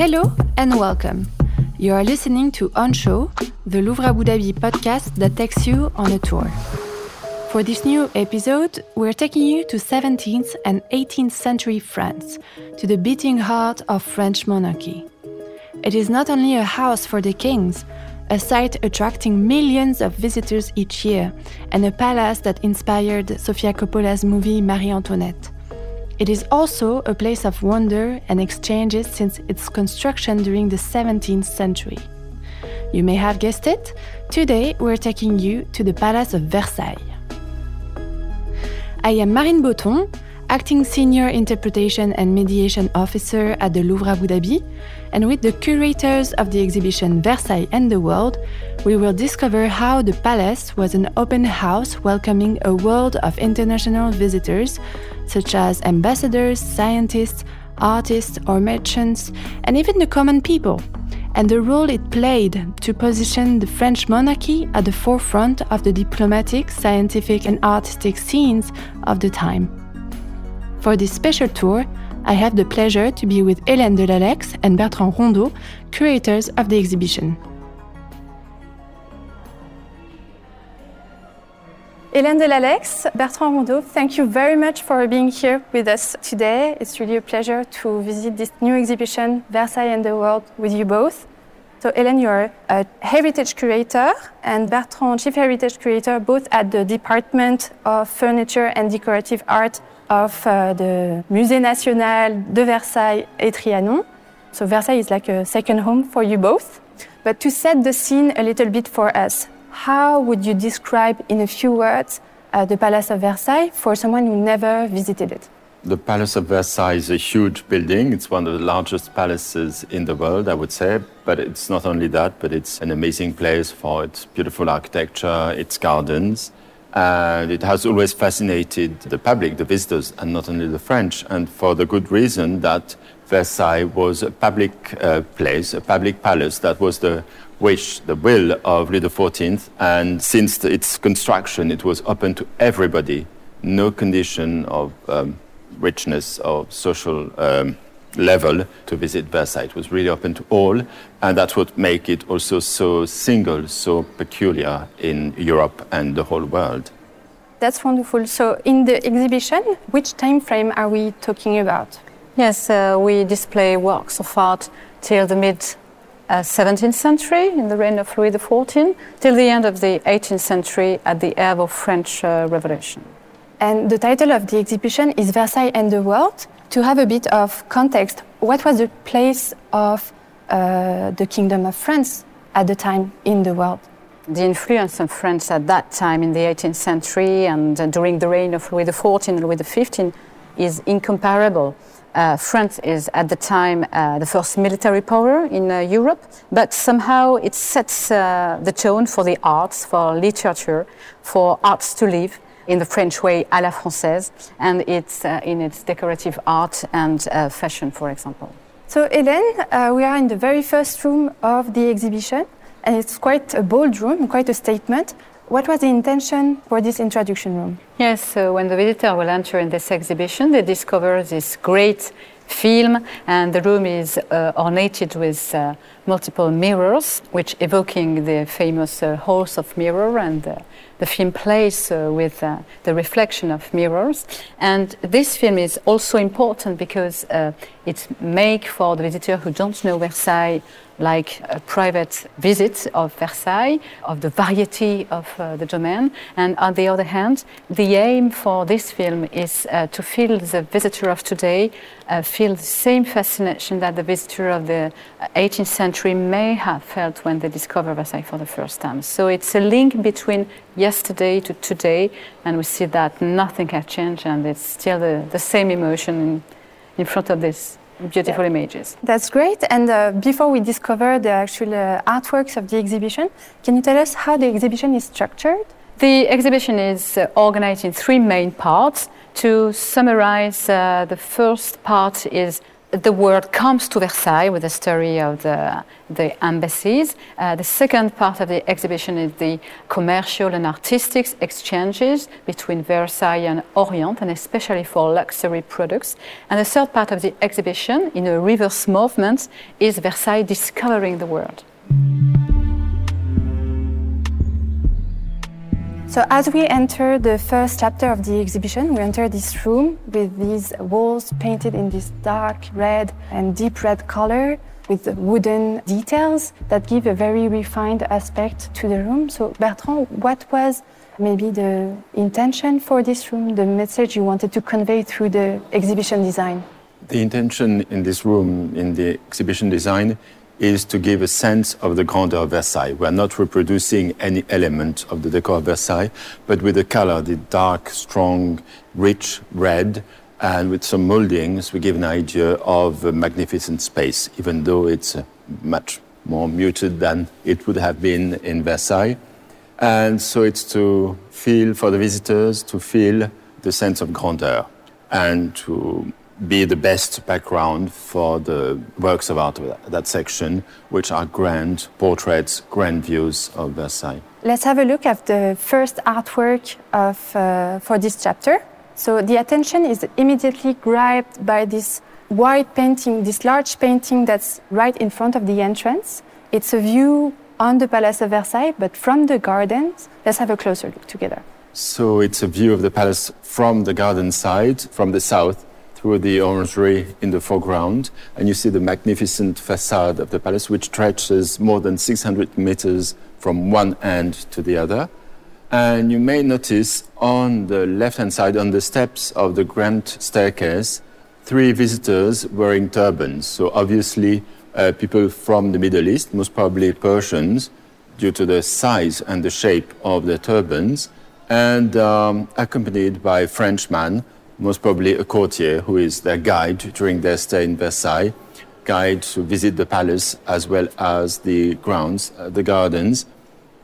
Hello and welcome. You are listening to On Show, the Louvre Abu Dhabi podcast that takes you on a tour. For this new episode, we're taking you to 17th and 18th century France, to the beating heart of French monarchy. It is not only a house for the kings, a site attracting millions of visitors each year, and a palace that inspired Sofia Coppola's movie Marie Antoinette. It is also a place of wonder and exchanges since its construction during the 17th century. You may have guessed it, today we're taking you to the Palace of Versailles. I am Marine Botton, acting senior interpretation and mediation officer at the Louvre Abu Dhabi, and with the curators of the exhibition Versailles and the World, we will discover how the palace was an open house welcoming a world of international visitors such as ambassadors, scientists, artists, or merchants, and even the common people, and the role it played to position the French monarchy at the forefront of the diplomatic, scientific, and artistic scenes of the time. For this special tour, I have the pleasure to be with Hélène Delalex and Bertrand Rondot, curators of the exhibition. Hélène Delalex, Bertrand Rondot, thank you very much for being here with us today. It's really a pleasure to visit this new exhibition, Versailles and the World, with you both. So, Hélène, you're a heritage curator, and Bertrand, chief heritage curator, both at the Department of Furniture and Decorative Art of uh, the Musée National de Versailles et Trianon. So, Versailles is like a second home for you both. But to set the scene a little bit for us, how would you describe in a few words uh, the Palace of Versailles for someone who never visited it? The Palace of Versailles is a huge building. It's one of the largest palaces in the world, I would say. But it's not only that, but it's an amazing place for its beautiful architecture, its gardens. And it has always fascinated the public, the visitors, and not only the French. And for the good reason that Versailles was a public uh, place, a public palace that was the wish, the will of Louis XIV. And since its construction, it was open to everybody. No condition of um, richness or social um, level to visit Versailles. It was really open to all, and that's what make it also so single, so peculiar in Europe and the whole world. That's wonderful. So, in the exhibition, which time frame are we talking about? Yes, uh, we display works of art till the mid uh, 17th century in the reign of Louis XIV till the end of the 18th century at the eve of French uh, Revolution. And the title of the exhibition is Versailles and the World. To have a bit of context, what was the place of uh, the Kingdom of France at the time in the world? The influence of France at that time in the 18th century and uh, during the reign of Louis XIV and Louis XV is incomparable. Uh, France is at the time uh, the first military power in uh, Europe, but somehow it sets uh, the tone for the arts, for literature, for arts to live in the French way à la française, and it's uh, in its decorative art and uh, fashion, for example. So, Hélène, we are in the very first room of the exhibition, and it's quite a bold room, quite a statement. What was the intention for this introduction room? Yes, so when the visitor will enter in this exhibition, they discover this great film, and the room is uh, ornated with uh, multiple mirrors, which evoking the famous uh, halls of mirror and uh, the film plays uh, with uh, the reflection of mirrors. And this film is also important because uh, it's make for the visitor who don't know Versailles like a private visit of Versailles, of the variety of uh, the domain. And on the other hand, the aim for this film is uh, to feel the visitor of today uh, feel the same fascination that the visitor of the 18th century may have felt when they discovered Versailles for the first time. So it's a link between yesterday to today, and we see that nothing has changed, and it's still the, the same emotion in, in front of this beautiful yeah. images. That's great. And uh, before we discover the actual uh, artworks of the exhibition, can you tell us how the exhibition is structured? The exhibition is uh, organized in three main parts. To summarize, uh, the first part is the world comes to Versailles with the story of the, the embassies. Uh, the second part of the exhibition is the commercial and artistic exchanges between Versailles and Orient, and especially for luxury products. And the third part of the exhibition, in a reverse movement, is Versailles discovering the world. So as we enter the first chapter of the exhibition, we enter this room with these walls painted in this dark red and deep red color with wooden details that give a very refined aspect to the room. So Bertrand, what was maybe the intention for this room, the message you wanted to convey through the exhibition design? The intention in this room, in the exhibition design, is to give a sense of the grandeur of Versailles. We're not reproducing any element of the decor of Versailles, but with the color, the dark, strong, rich red, and with some moldings, we give an idea of a magnificent space, even though it's uh, much more muted than it would have been in Versailles. And so it's to feel for the visitors, to feel the sense of grandeur and to be the best background for the works of art of that, section, which are grand portraits, grand views of Versailles. Let's have a look at the first artwork of, uh, for this chapter. So the attention is immediately grabbed by this wide painting, this large painting that's right in front of the entrance. It's a view on the Palace of Versailles, but from the gardens. Let's have a closer look together. So it's a view of the palace from the garden side, from the south, through the orangery in the foreground, and you see the magnificent facade of the palace, which stretches more than 600 meters from one end to the other. And you may notice on the left hand side, on the steps of the grand staircase, three visitors wearing turbans. So, obviously, uh, people from the Middle East, most probably Persians, due to the size and the shape of their turbans, and um, accompanied by a Frenchman most probably a courtier who is their guide during their stay in Versailles, guide to visit the palace as well as the grounds, uh, the gardens.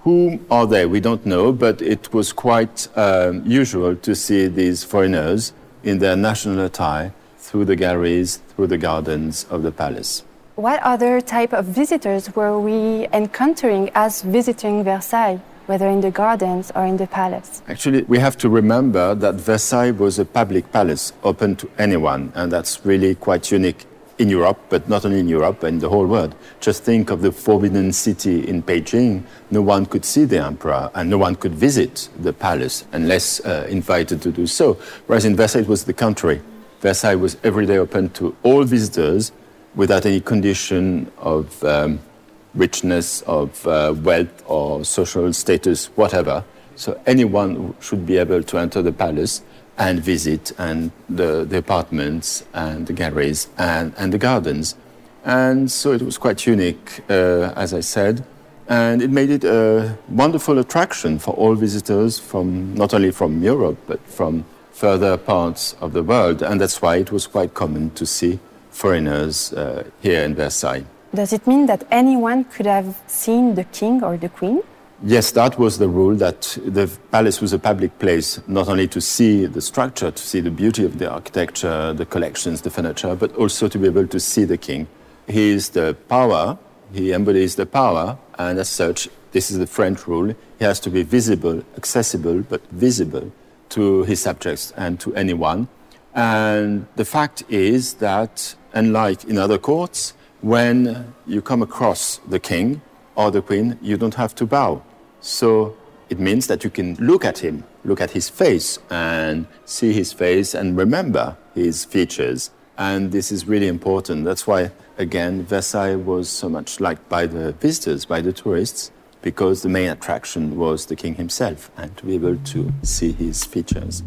Who are they? We don't know, but it was quite um, usual to see these foreigners in their national attire through the galleries, through the gardens of the palace. What other type of visitors were we encountering as visiting Versailles? Whether in the gardens or in the palace? Actually, we have to remember that Versailles was a public palace open to anyone, and that's really quite unique in Europe, but not only in Europe, in the whole world. Just think of the Forbidden City in Beijing. No one could see the emperor, and no one could visit the palace unless uh, invited to do so. Whereas in Versailles, it was the contrary. Versailles was every day open to all visitors without any condition of um, richness, of uh, wealth or social status, whatever. So anyone should be able to enter the palace and visit and the, the apartments and the galleries and, and the gardens. And so it was quite unique, uh, as I said. And it made it a wonderful attraction for all visitors from not only from Europe, but from further parts of the world. And that's why it was quite common to see foreigners uh, here in Versailles. Does it mean that anyone could have seen the king or the queen? Yes, that was the rule that the palace was a public place, not only to see the structure, to see the beauty of the architecture, the collections, the furniture, but also to be able to see the king. He is the power, he embodies the power, and as such, this is the French rule, he has to be visible, accessible, but visible to his subjects and to anyone. And the fact is that, unlike in other courts, when you come across the king or the queen, you don't have to bow. So it means that you can look at him, look at his face, and see his face and remember his features. And this is really important. That's why, again, Versailles was so much liked by the visitors, by the tourists, because the main attraction was the king himself and to be able to see his features.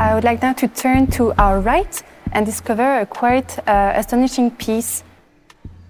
I would like now to turn to our right and discover a quite uh, astonishing piece.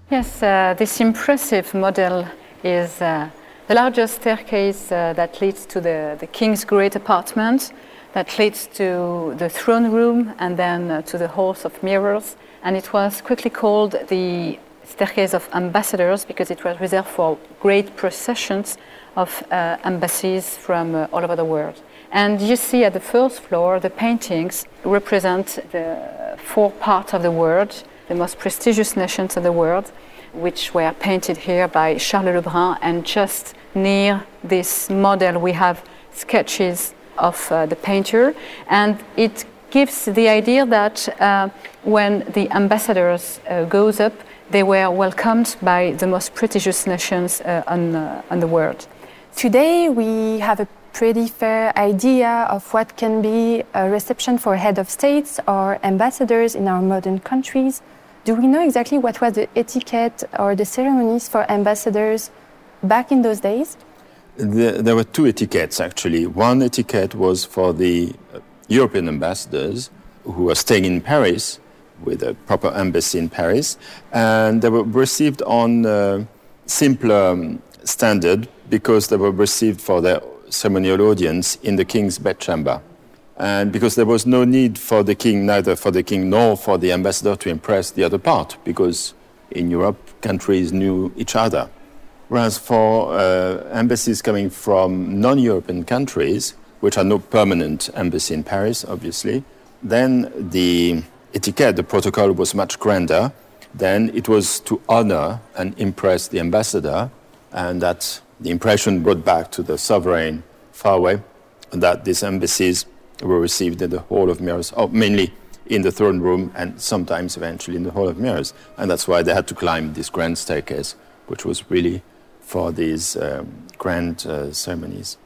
Yes, uh, this impressive model is uh, the largest staircase uh, that leads to the, the king's great apartment, that leads to the throne room and then uh, to the halls of mirrors. And it was quickly called the staircase of ambassadors because it was reserved for great processions of uh, embassies from all over the world. And you see at the first floor, the paintings represent the four parts of the world, the most prestigious nations of the world, which were painted here by Charles Lebrun. And just near this model, we have sketches of uh, the painter. And it gives the idea that uh, when the ambassadors uh, goes up, they were welcomed by the most prestigious nations uh, on, uh, on the world. Today, we have a pretty fair idea of what can be a reception for head of states or ambassadors in our modern countries. Do we know exactly what was the etiquette or the ceremonies for ambassadors back in those days? The, there were two etiquettes actually. One etiquette was for the European ambassadors who were staying in Paris with a proper embassy in Paris, and they were received on uh, simpler um, standard because they were received for their ceremonial audience in the king's bedchamber. And because there was no need for the king, neither for the king nor for the ambassador to impress the other part, because in Europe, countries knew each other. Whereas for uh, embassies coming from non European countries, which are no permanent embassy in Paris, obviously, then the etiquette, the protocol was much grander. Then it was to honor and impress the ambassador, and that the impression brought back to the sovereign far away that these embassies were received in the Hall of Mirrors, oh, mainly in the throne room and sometimes eventually in the Hall of Mirrors. And that's why they had to climb this grand staircase, which was really for these um, grand uh, ceremonies.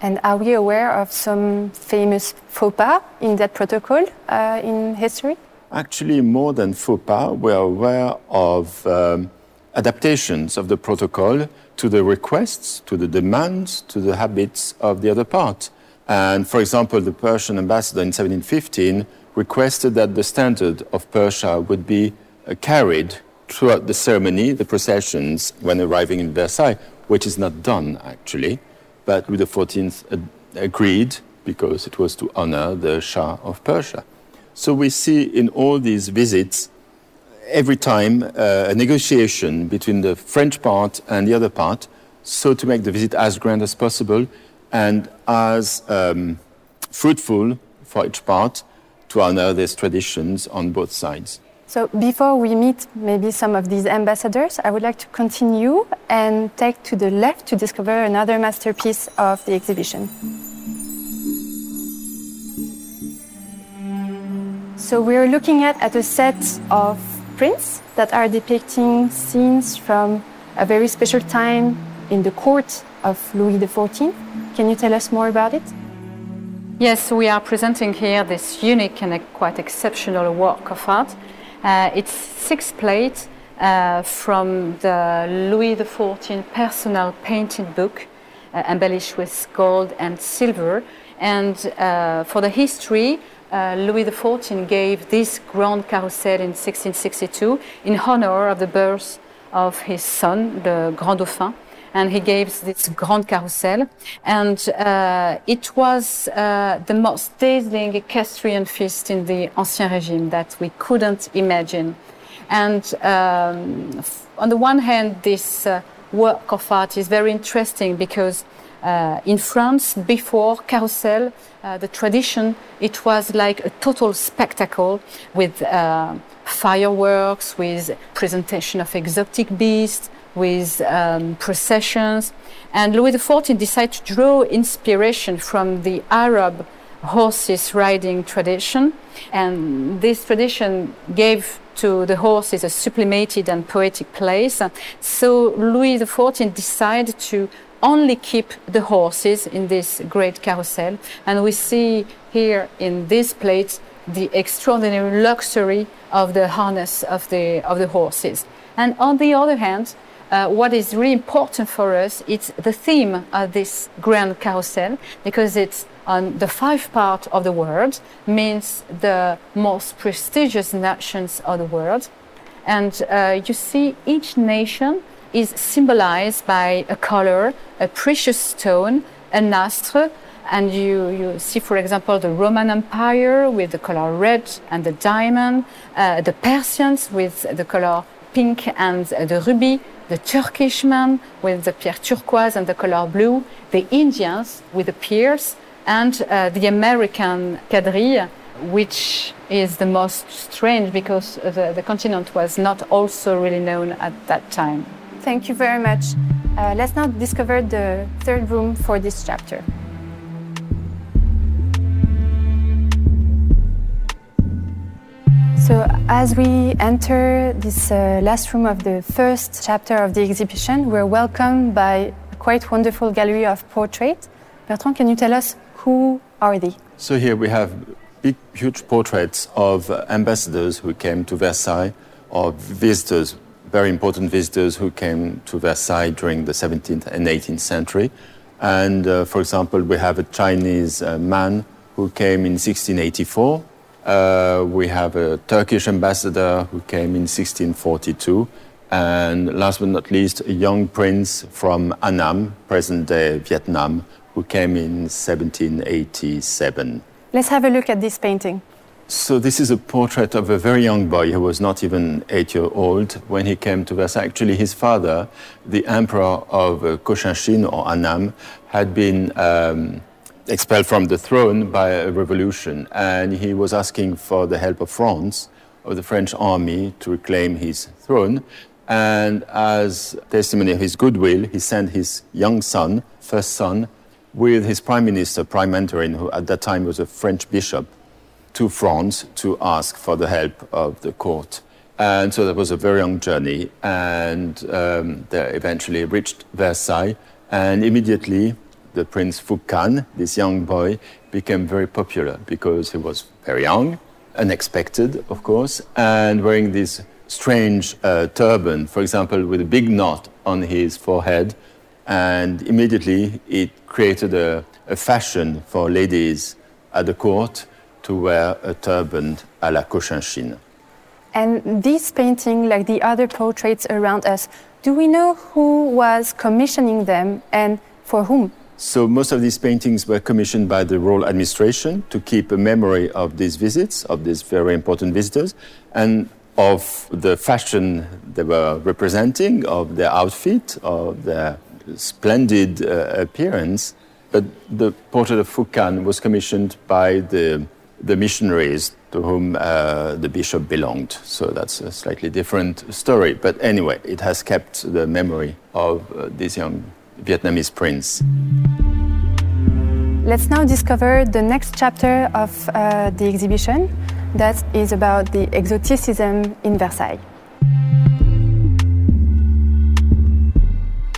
And are we aware of some famous faux pas in that protocol uh, in history? Actually, more than faux pas, we're aware of um, adaptations of the protocol to the requests, to the demands, to the habits of the other part. And for example, the Persian ambassador in 1715 requested that the standard of Persia would be uh, carried throughout the ceremony, the processions, when arriving in Versailles, which is not done actually but Louis XIV agreed because it was to honor the Shah of Persia. So we see in all these visits, every time uh, a negotiation between the French part and the other part, so to make the visit as grand as possible and as um, fruitful for each part to honor these traditions on both sides. So before we meet maybe some of these ambassadors, I would like to continue and take to the left to discover another masterpiece of the exhibition. So we're looking at, at a set of prints that are depicting scenes from a very special time in the court of Louis XIV. Can you tell us more about it? Yes, we are presenting here this unique and quite exceptional work of art uh, it's six plates uh, from the Louis XIV personal painted book, uh, embellished with gold and silver. And for the history, uh, Louis XIV gave this grand carousel in 1662 in honor of the birth of his son, the Grand Dauphin and he gave this grand carousel. And uh, it was uh, the most dazzling equestrian feast in the Ancien Regime that we couldn't imagine. And um, on the one hand, this uh, work of art is very interesting because uh, in France, before carousel, uh, the tradition, it was like a total spectacle with uh, fireworks, with presentation of exotic beasts, with um, processions. And Louis XIV decided to draw inspiration from the Arab horses riding tradition. And this tradition gave to the horses a sublimated and poetic place. So Louis XIV decided to only keep the horses in this great carousel. And we see here in this plate the extraordinary luxury of the harness of the, of the horses. And on the other hand, uh, what is really important for us is the theme of this grand carousel because it's on the five part of the world means the most prestigious nations of the world and uh, you see each nation is symbolized by a color a precious stone an astre and you, you see, for example, the Roman Empire with the color red and the diamond, uh, the Persians with the color pink and the ruby, the Turkish man with the pierre turquoise and the color blue, the Indians with the pearls, and uh, the American quadrille, which is the most strange because the, the continent was not also really known at that time. Thank you very much. Uh, let's now discover the third room for this chapter. So, as we enter this uh, last room of the first chapter of the exhibition, we're welcomed by a quite wonderful gallery of portraits. Bertrand, can you tell us who are they? So, here we have big, huge portraits of uh, ambassadors who came to Versailles, or visitors, very important visitors who came to Versailles during the 17th and 18th century. And uh, for example, we have a Chinese uh, man who came in 1684 uh, we have a Turkish ambassador who came in 1642. And last but not least, a young prince from Annam, present day Vietnam, who came in 1787. Let's have a look at this painting. So, this is a portrait of a very young boy who was not even eight years old when he came to Versailles. Actually, his father, the emperor of Cochinchine or Annam, had been um, expelled from the throne by a revolution, and he was asking for the help of France, of the French army, to reclaim his throne. And as testimony of his goodwill, he sent his young son, first son, with his prime minister, Prime Mentorin, who at that time was a French bishop, to France to ask for the help of the court. And so that was a very long journey, and um, they eventually reached Versailles, and immediately the Prince Fukan, this young boy, became very popular because he was very young, unexpected, of course, and wearing this strange uh, turban, for example, with a big knot on his forehead. And immediately it created a, a fashion for ladies at the court to wear a turban à la Cochinchine. And this painting, like the other portraits around us, do we know who was commissioning them and for whom? So most of these paintings were commissioned by the royal administration to keep a memory of these visits, of these very important visitors, and of the fashion they were representing, of their outfit, of their splendid uh, appearance. But the portrait of Fukan was commissioned by the, the missionaries to whom uh, the bishop belonged. So that's a slightly different story. But anyway, it has kept the memory of uh, this young Vietnamese prince. Let's now discover the next chapter of uh, the exhibition that is about the exoticism in Versailles.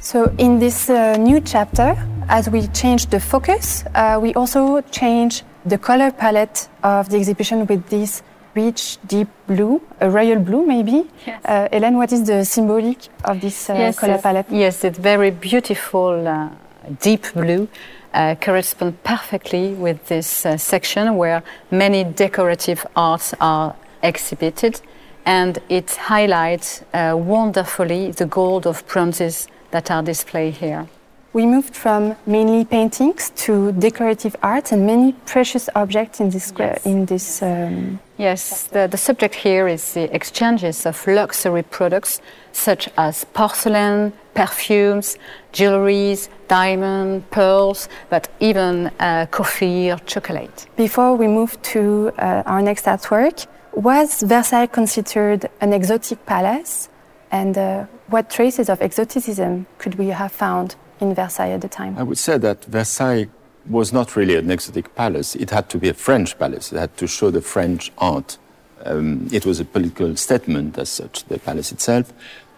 So, in this uh, new chapter, as we change the focus, uh, we also change the color palette of the exhibition with this rich, deep blue, a royal blue maybe. Yes. Uh, Hélène, what is the symbolic of this uh, yes, color palette? Yes, it's very beautiful, uh, deep blue. Uh, corresponds perfectly with this uh, section where many decorative arts are exhibited and it highlights uh, wonderfully the gold of bronzes that are displayed here. We moved from mainly paintings to decorative art and many precious objects in this. Yes, in this, um, yes the, the subject here is the exchanges of luxury products such as porcelain, perfumes, jewelries, diamond, pearls, but even uh, coffee or chocolate. Before we move to uh, our next artwork, was Versailles considered an exotic palace? And uh, what traces of exoticism could we have found in Versailles at the time? I would say that Versailles was not really an exotic palace. It had to be a French palace. It had to show the French art. Um, it was a political statement as such, the palace itself.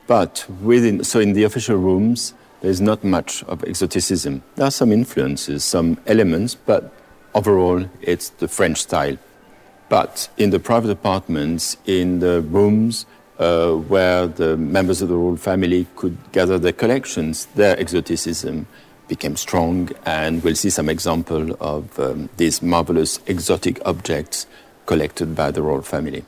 But within, so in the official rooms, there's not much of exoticism. There are some influences, some elements, but overall, it's the French style. But in the private apartments, in the rooms, uh, where the members of the royal family could gather their collections, their exoticism became strong, and we'll see some example of um, these marvelous exotic objects collected by the royal family.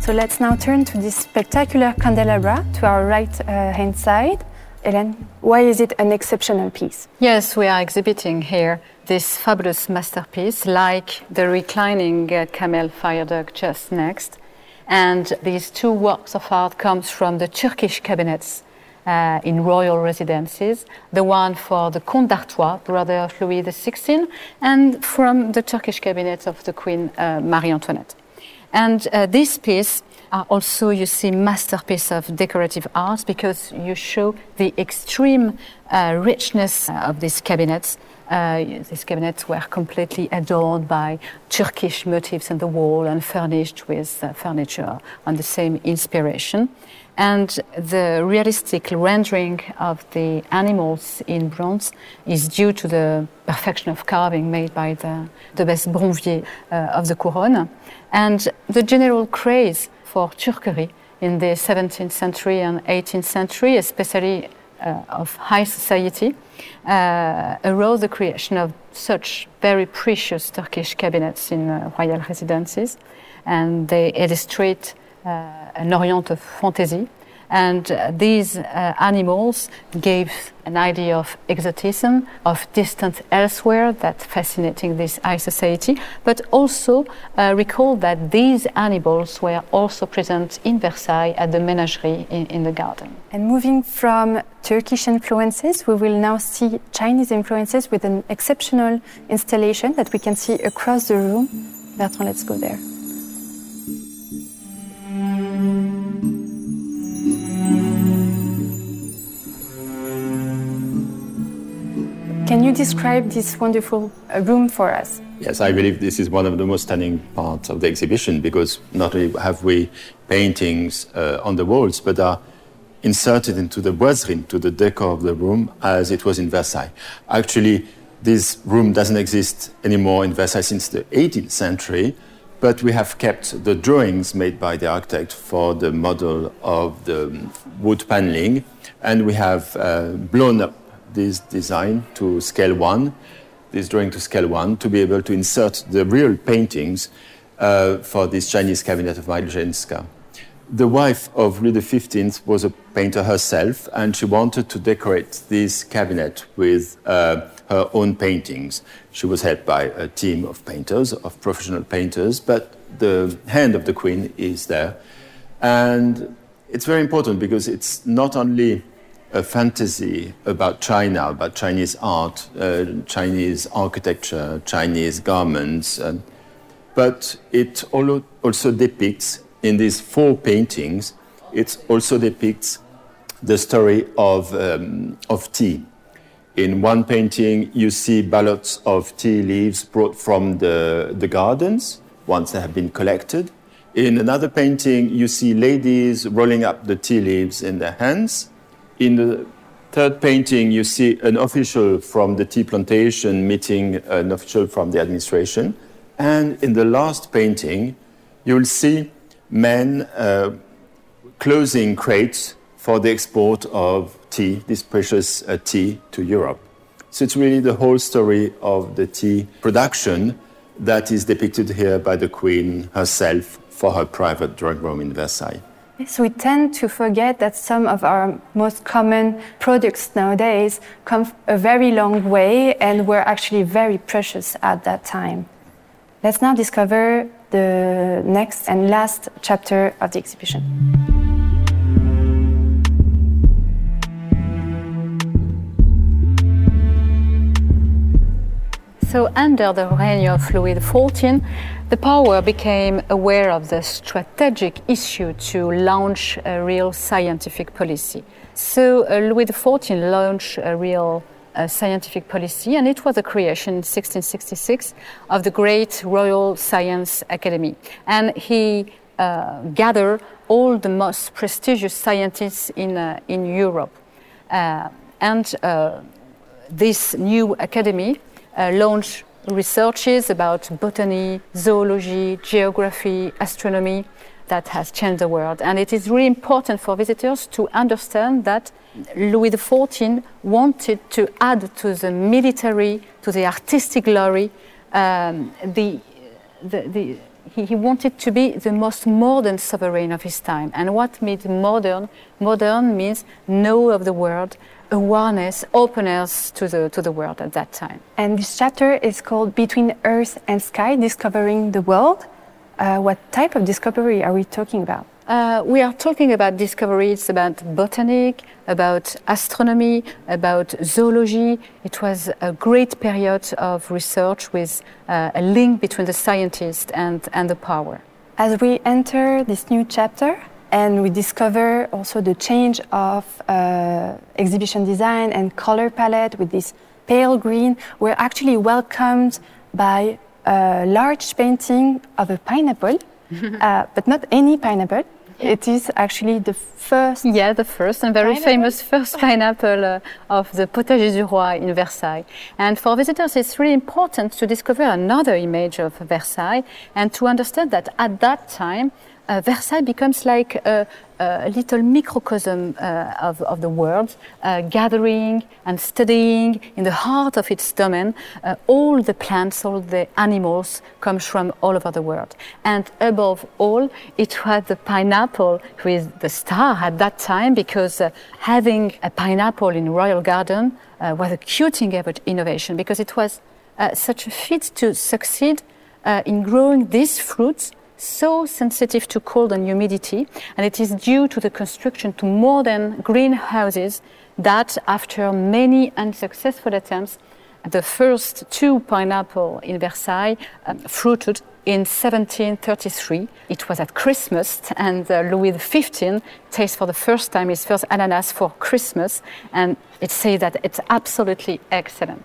So let's now turn to this spectacular candelabra to our right uh, hand side. Hélène, why is it an exceptional piece? Yes, we are exhibiting here this fabulous masterpiece, like the reclining uh, camel fire dog just next. And these two works of art comes from the Turkish cabinets uh, in royal residences, the one for the Comte d'Artois, brother of Louis XVI, and from the Turkish cabinet of the Queen uh, Marie Antoinette. And uh, this piece are also, you see, masterpiece of decorative art because you show the extreme uh, richness of these cabinets. Uh, these cabinets were completely adorned by Turkish motifs on the wall and furnished with uh, furniture on the same inspiration. And the realistic rendering of the animals in bronze is due to the perfection of carving made by the, the best bronzier uh, of the Couronne. And the general craze for turquerie in the 17th century and 18th century, especially uh, of high society, uh, arose the creation of such very precious Turkish cabinets in uh, royal residences. And they illustrate uh, an Orient of fantasy and uh, these uh, animals gave an idea of exotism, of distance elsewhere, that fascinating this high society, but also uh, recall that these animals were also present in Versailles at the menagerie in, in the garden. And moving from Turkish influences, we will now see Chinese influences with an exceptional installation that we can see across the room. Bertrand, let's go there. Can you describe this wonderful uh, room for us? Yes, I believe this is one of the most stunning parts of the exhibition because not only have we paintings uh, on the walls, but are inserted into the boiserie, to the decor of the room, as it was in Versailles. Actually, this room doesn't exist anymore in Versailles since the 18th century, but we have kept the drawings made by the architect for the model of the wood paneling, and we have uh, blown up this design to scale one, this drawing to scale one, to be able to insert the real paintings uh, for this Chinese cabinet of Maria The wife of Louis XV was a painter herself, and she wanted to decorate this cabinet with uh, her own paintings. She was helped by a team of painters, of professional painters, but the hand of the queen is there. And it's very important because it's not only a fantasy about China, about Chinese art, uh, Chinese architecture, Chinese garments. Uh, but it also depicts, in these four paintings, it also depicts the story of, um, of tea. In one painting, you see ballots of tea leaves brought from the, the gardens once they have been collected. In another painting, you see ladies rolling up the tea leaves in their hands. In the third painting, you see an official from the tea plantation meeting an official from the administration. And in the last painting, you will see men uh, closing crates for the export of tea, this precious uh, tea, to Europe. So it's really the whole story of the tea production that is depicted here by the Queen herself for her private drawing room in Versailles. Yes, we tend to forget that some of our most common products nowadays come a very long way and were actually very precious at that time. Let's now discover the next and last chapter of the exhibition. So, under the reign of Louis XIV, the power became aware of the strategic issue to launch a real scientific policy. So, uh, Louis XIV launched a real uh, scientific policy, and it was the creation in 1666 of the Great Royal Science Academy. And he uh, gathered all the most prestigious scientists in, uh, in Europe. Uh, and uh, this new academy launched researches about botany, zoology, geography, astronomy that has changed the world. And it is really important for visitors to understand that Louis XIV wanted to add to the military, to the artistic glory, um, the, the, the, he, wanted to be the most modern sovereign of his time. And what means modern? Modern means know of the world, awareness, openness to the, to the world at that time. And this chapter is called Between Earth and Sky Discovering the World. Uh, what type of discovery are we talking about? Uh, we are talking about discoveries about botanic, about astronomy, about zoology. It was a great period of research with uh, a link between the scientist and, and the power. As we enter this new chapter, and we discover also the change of uh, exhibition design and color palette with this pale green. We're actually welcomed by a large painting of a pineapple, uh, but not any pineapple. It is actually the first. Yeah, the first and very Pineapple? famous first pineapple uh, of the Potager du Roi in Versailles. And for visitors, it's really important to discover another image of Versailles and to understand that at that time, uh, Versailles becomes like a, a little microcosm uh, of, of the world, uh, gathering and studying in the heart of its domain. Uh, all the plants, all the animals comes from all over the world. And above all, it was the pineapple who is the star at that time because uh, having a pineapple in Royal Garden uh, was a cutting innovation because it was such a feat to succeed in growing these fruits so sensitive to cold and humidity, and it is due to the construction to modern greenhouses that, after many unsuccessful attempts, the first two pineapple in Versailles um, fruited in 1733. It was at Christmas, and uh, Louis XV tastes for the first time his first ananas for Christmas, and it says that it's absolutely excellent.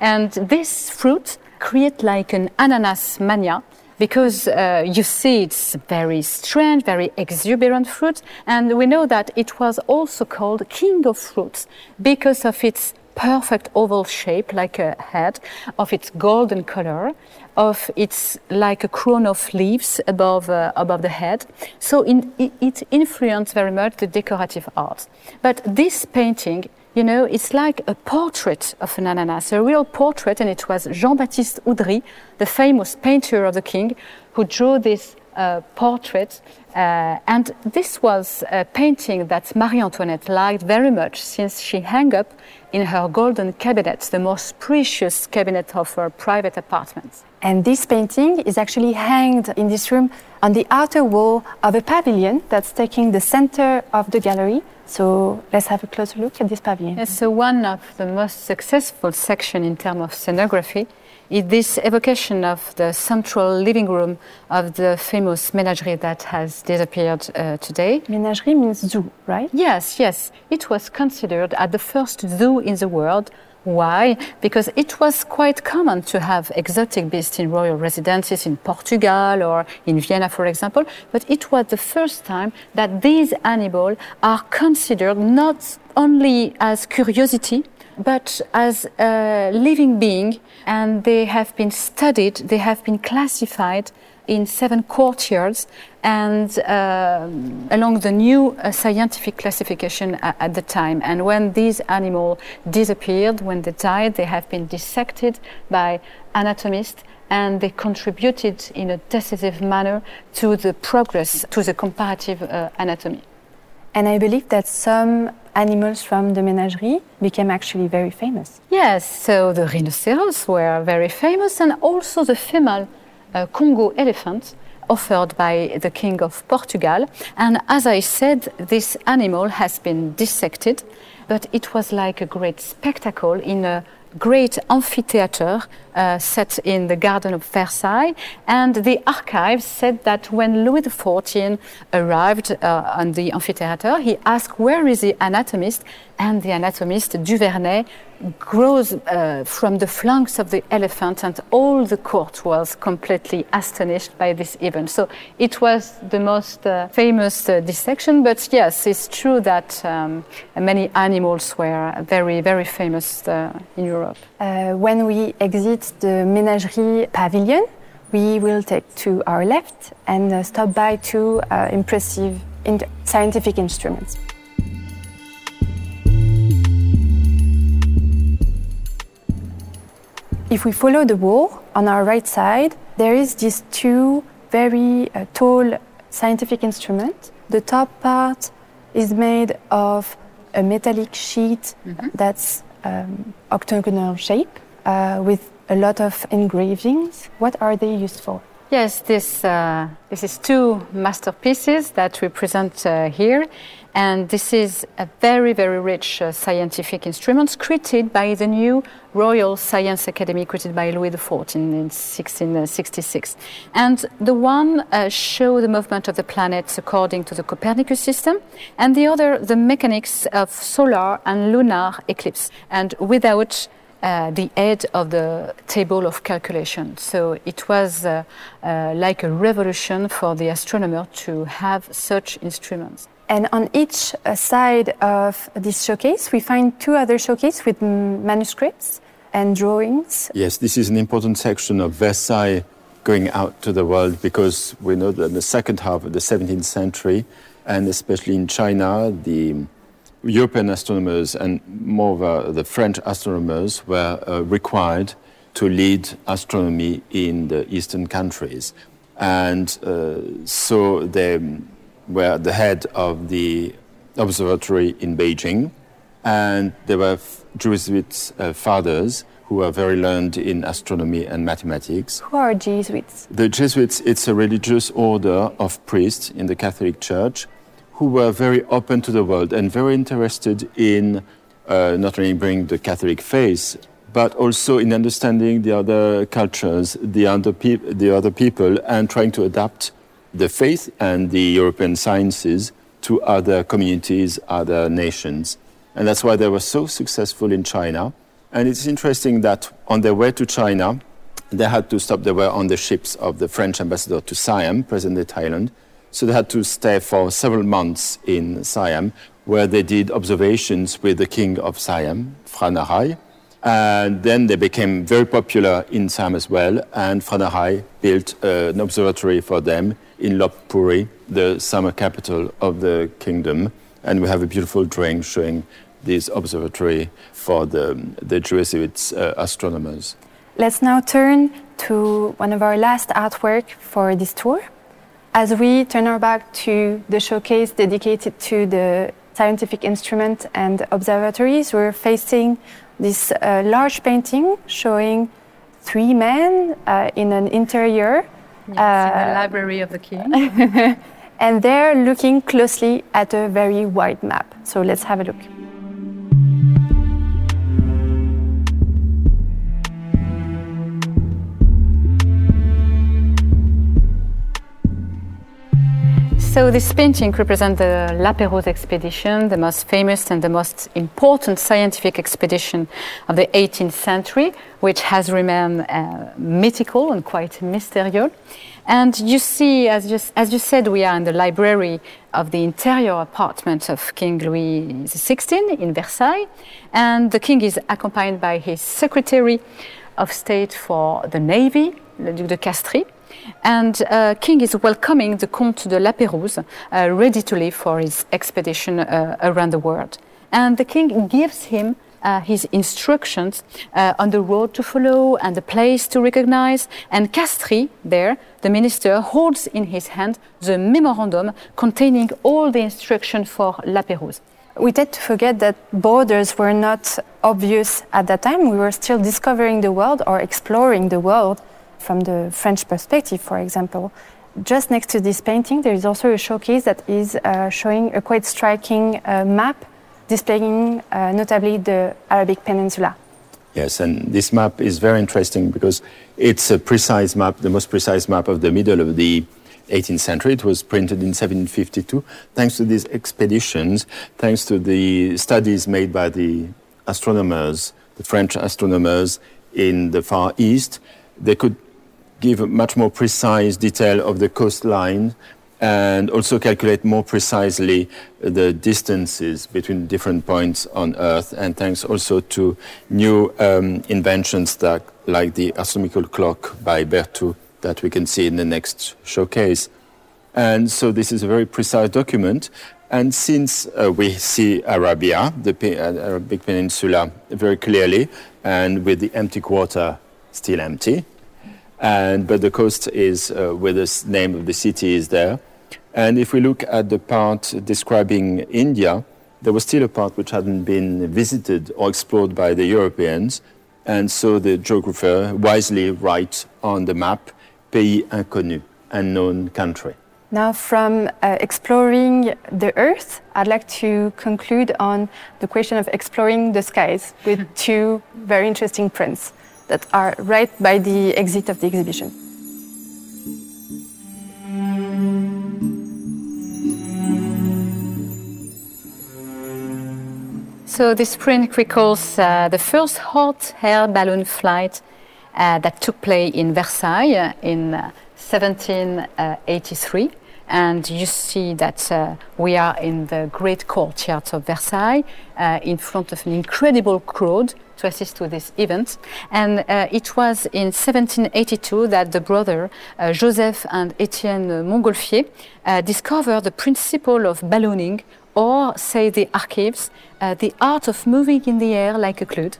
And this fruit create like an ananas mania because uh, you see it's very strange, very exuberant fruit, and we know that it was also called king of fruits because of its perfect oval shape, like a head, of its golden color, of its like a crown of leaves above uh, above the head. So in, it, it influenced very much the decorative art. But this painting you know, it's like a portrait of an ananas, a real portrait, and it was Jean-Baptiste Oudry, the famous painter of the king, who drew this uh, portrait. Uh, and this was a painting that Marie Antoinette liked very much since she hung up in her golden cabinet, the most precious cabinet of her private apartment. And this painting is actually hanged in this room on the outer wall of a pavilion that's taking the center of the gallery. So let's have a closer look at this pavilion. Yes, so one of the most successful section in terms of scenography is this evocation of the central living room of the famous menagerie that has disappeared uh, today. Menagerie means zoo, right? Yes, yes. It was considered as the first zoo in the world. Why? Because it was quite common to have exotic beasts in royal residences in Portugal or in Vienna, for example. But it was the first time that these animals are considered not only as curiosity, but as a living being, and they have been studied, they have been classified in seven courtyards and uh, along the new uh, scientific classification at, at the time. And when these animals disappeared, when they died, they have been dissected by anatomists and they contributed in a decisive manner to the progress, to the comparative uh, anatomy. And I believe that some animals from the menagerie became actually very famous. Yes, so the rhinoceros were very famous, and also the female Congo elephant offered by the King of Portugal. And as I said, this animal has been dissected, but it was like a great spectacle in a great amphitheater uh, set in the Garden of Versailles. And the archives said that when Louis XIV arrived uh, on the amphitheater, he asked, Where is the anatomist? And the anatomist, Duverney, grows uh, from the flanks of the elephant, and all the court was completely astonished by this event. So it was the most uh, famous uh, dissection, but yes, it's true that um, many animals were very, very famous uh, in Europe. Uh, when we exit the menagerie pavilion, we will take to our left and uh, stop by two impressive in- scientific instruments. If we follow the wall on our right side, there is these two very uh, tall scientific instruments. The top part is made of a metallic sheet mm-hmm. that's um, octagonal shape uh, with a lot of engravings. What are they used for? Yes, this, uh, this is two masterpieces that we present uh, here. And this is a very, very rich uh, scientific instrument created by the new Royal Science Academy created by Louis XIV in, in 1666. And the one uh, the movement of the planets according to the Copernicus system, and the other the mechanics of solar and lunar eclipse. And without uh, the head of the table of calculation. So it was uh, uh, like a revolution for the astronomer to have such instruments. And on each uh, side of this showcase, we find two other showcases with manuscripts and drawings. Yes, this is an important section of Versailles going out to the world because we know that in the second half of the 17th century, and especially in China, the European astronomers and more the French astronomers were uh, required to lead astronomy in the Eastern countries. And uh, so they were the head of the observatory in Beijing. And there were Jesuit uh, fathers who were very learned in astronomy and mathematics. Who are Jesuits? The Jesuits, it's a religious order of priests in the Catholic Church who were very open to the world and very interested in uh, not only bringing the Catholic faith, but also in understanding the other cultures, the other, the other people, and trying to adapt the faith and the European sciences to other communities, other nations. And that's why they were so successful in China. And it's interesting that on their way to China, they had to stop. They were on the ships of the French ambassador to Siam, present-day Thailand, so they had to stay for several months in Siam, where they did observations with the king of Siam, Phra Narai. And then they became very popular in Siam as well, and Phra Narai built uh, an observatory for them in Lopburi, the summer capital of the kingdom. And we have a beautiful drawing showing this observatory for the, the Jesuit uh, astronomers. Let's now turn to one of our last artwork for this tour. As we turn our back to the showcase dedicated to the scientific instrument and observatories, we're facing this uh, large painting showing three men uh, in an interior. Yes, uh, the library of the king. and they're looking closely at a very wide map. So let's have a look. So this painting represents the La Pérouse expedition, the most famous and the most important scientific expedition of the 18th century, which has remained uh, mythical and quite mysterious. And you see, as you, as you said, we are in the library of the interior apartment of King Louis XVI in Versailles. And the king is accompanied by his secretary of state for the navy, le Duc de Castries and uh, King is welcoming the Comte de La Pérouse, uh, ready to leave for his expedition uh, around the world. And the king gives him uh, his instructions uh, on the road to follow and the place to recognize. And Castries, there, the minister, holds in his hand the memorandum containing all the instructions for La Pérouse. We tend to forget that borders were not obvious at that time. We were still discovering the world or exploring the world from the French perspective, for example. Just next to this painting, there is also a showcase that is uh, showing a quite striking uh, map displaying uh, notably the Arabic Peninsula. Yes, and this map is very interesting because it's a precise map, the most precise map of the middle of the 18th century. It was printed in 1752. Thanks to these expeditions, thanks to the studies made by the astronomers, the French astronomers in the Far East, they could give much more precise detail of the coastline and also calculate more precisely the distances between different points on Earth. And thanks also to new um, inventions that, like the astronomical clock by Berthoud that we can see in the next showcase. And so this is a very precise document. And since uh, we see Arabia, the uh, Arabic Peninsula, very clearly, and with the empty quarter still empty, and but the coast is uh, where the name of the city is there. And if we look at the part describing India, there was still a part which hadn't been visited or explored by the Europeans, and so the geographer wisely writes on the map pays inconnu, unknown country. Now, from uh, exploring the Earth, I'd like to conclude on the question of exploring the skies with two very interesting prints that are right by the exit of the exhibition. So this print recalls uh, the first hot air balloon flight uh, that took place in Versailles in uh, 1783. And you see that uh, we are in the great courtyard of Versailles uh, in front of an incredible crowd to assist to this event. And uh, it was in 1782 that the brother uh, Joseph and Etienne Montgolfier uh, discovered the principle of ballooning, or say the archives, uh, the art of moving in the air like a cloud.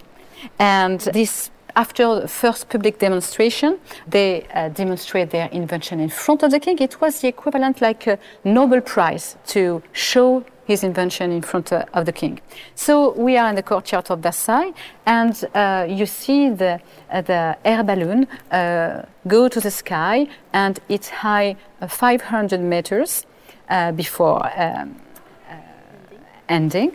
And this after the first public demonstration, they uh, demonstrate their invention in front of the king. It was the equivalent like a Nobel Prize to show his invention in front uh, of the king. So we are in the courtyard of Versailles, and uh, you see the, uh, the air balloon uh, go to the sky, and it's high uh, 500 meters before um, ending.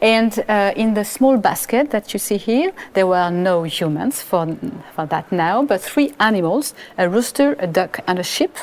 And uh, in the small basket that you see here, there were no humans for, for that now, but three animals a rooster, a duck, and a sheep.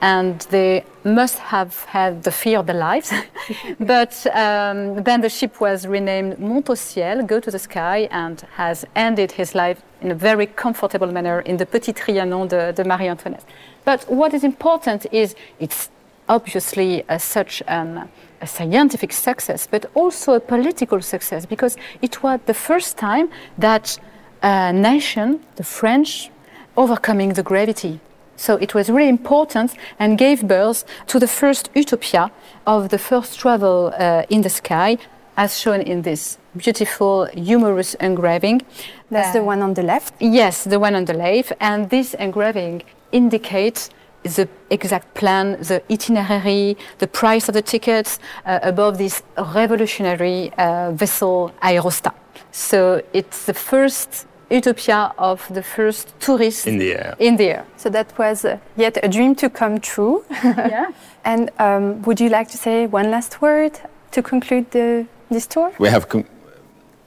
And they must have had the fear of their lives. but um, then the ship was renamed Mont au Ciel, go to the sky, and has ended his life in a very comfortable manner in the Petit Trianon de, de Marie Antoinette. But what is important is it's obviously uh, such an a scientific success, but also a political success because it was the first time that a nation, the French, overcoming the gravity. So it was really important and gave birth to the first utopia of the first travel uh, in the sky, as shown in this beautiful, humorous engraving. That's uh, the one on the left? Yes, the one on the left. And this engraving indicates the exact plan, the itinerary, the price of the tickets uh, above this revolutionary uh, vessel Aerostat. So it's the first utopia of the first tourist in the air. In the air. So that was uh, yet a dream to come true. yeah. And um, would you like to say one last word to conclude the, this tour? We have con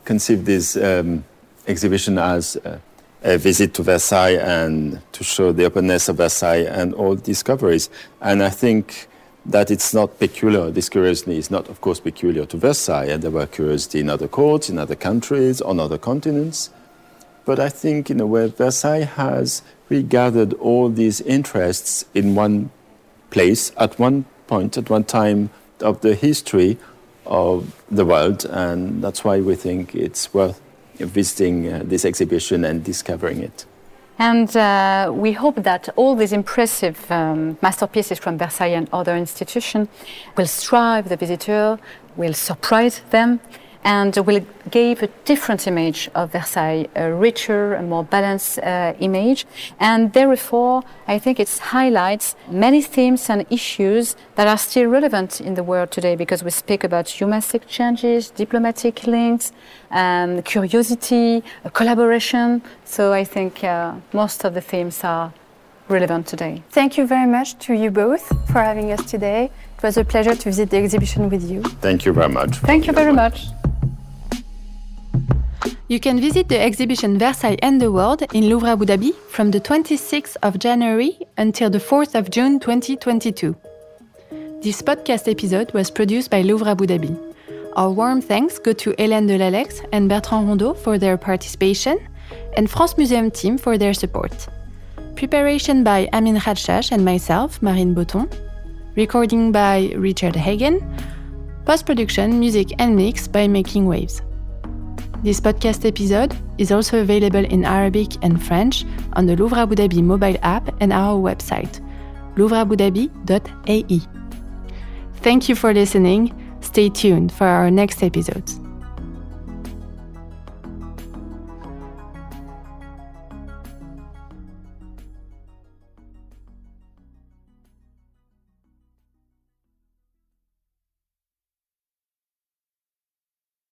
conceived this um, exhibition as uh, a visit to Versailles and to show the openness of Versailles and all discoveries. And I think that it's not peculiar, this curiosity is not, of course, peculiar to Versailles. And there were curiosity in other courts, in other countries, on other continents. But I think, in a way, Versailles has regathered all these interests in one place at one point, at one time of the history of the world. And that's why we think it's worth visiting uh, this exhibition and discovering it. And uh, we hope that all these impressive um, masterpieces from Versailles and other institutions will strive the visitor, will surprise them, and will give a different image of Versailles, a richer and more balanced uh, image. And therefore, I think it highlights many themes and issues that are still relevant in the world today because we speak about humanistic changes, diplomatic links, um, curiosity, collaboration. So I think uh, most of the themes are relevant today. Thank you very much to you both for having us today. It was a pleasure to visit the exhibition with you. Thank you very much. Thank you very much. You can visit the exhibition Versailles and the World in Louvre Abu Dhabi from the 26th of January until the 4th of June 2022. This podcast episode was produced by Louvre Abu Dhabi. Our warm thanks go to Hélène Delalex and Bertrand Rondot for their participation, and France Museum team for their support. Preparation by Amine Kharchach and myself, Marine Botton. Recording by Richard Haggan. Post production, music, and mix by Making Waves. This podcast episode is also available in Arabic and French on the Louvre Abu Dhabi mobile app and our website, louvreabudhabi.ae. Thank you for listening. Stay tuned for our next episodes.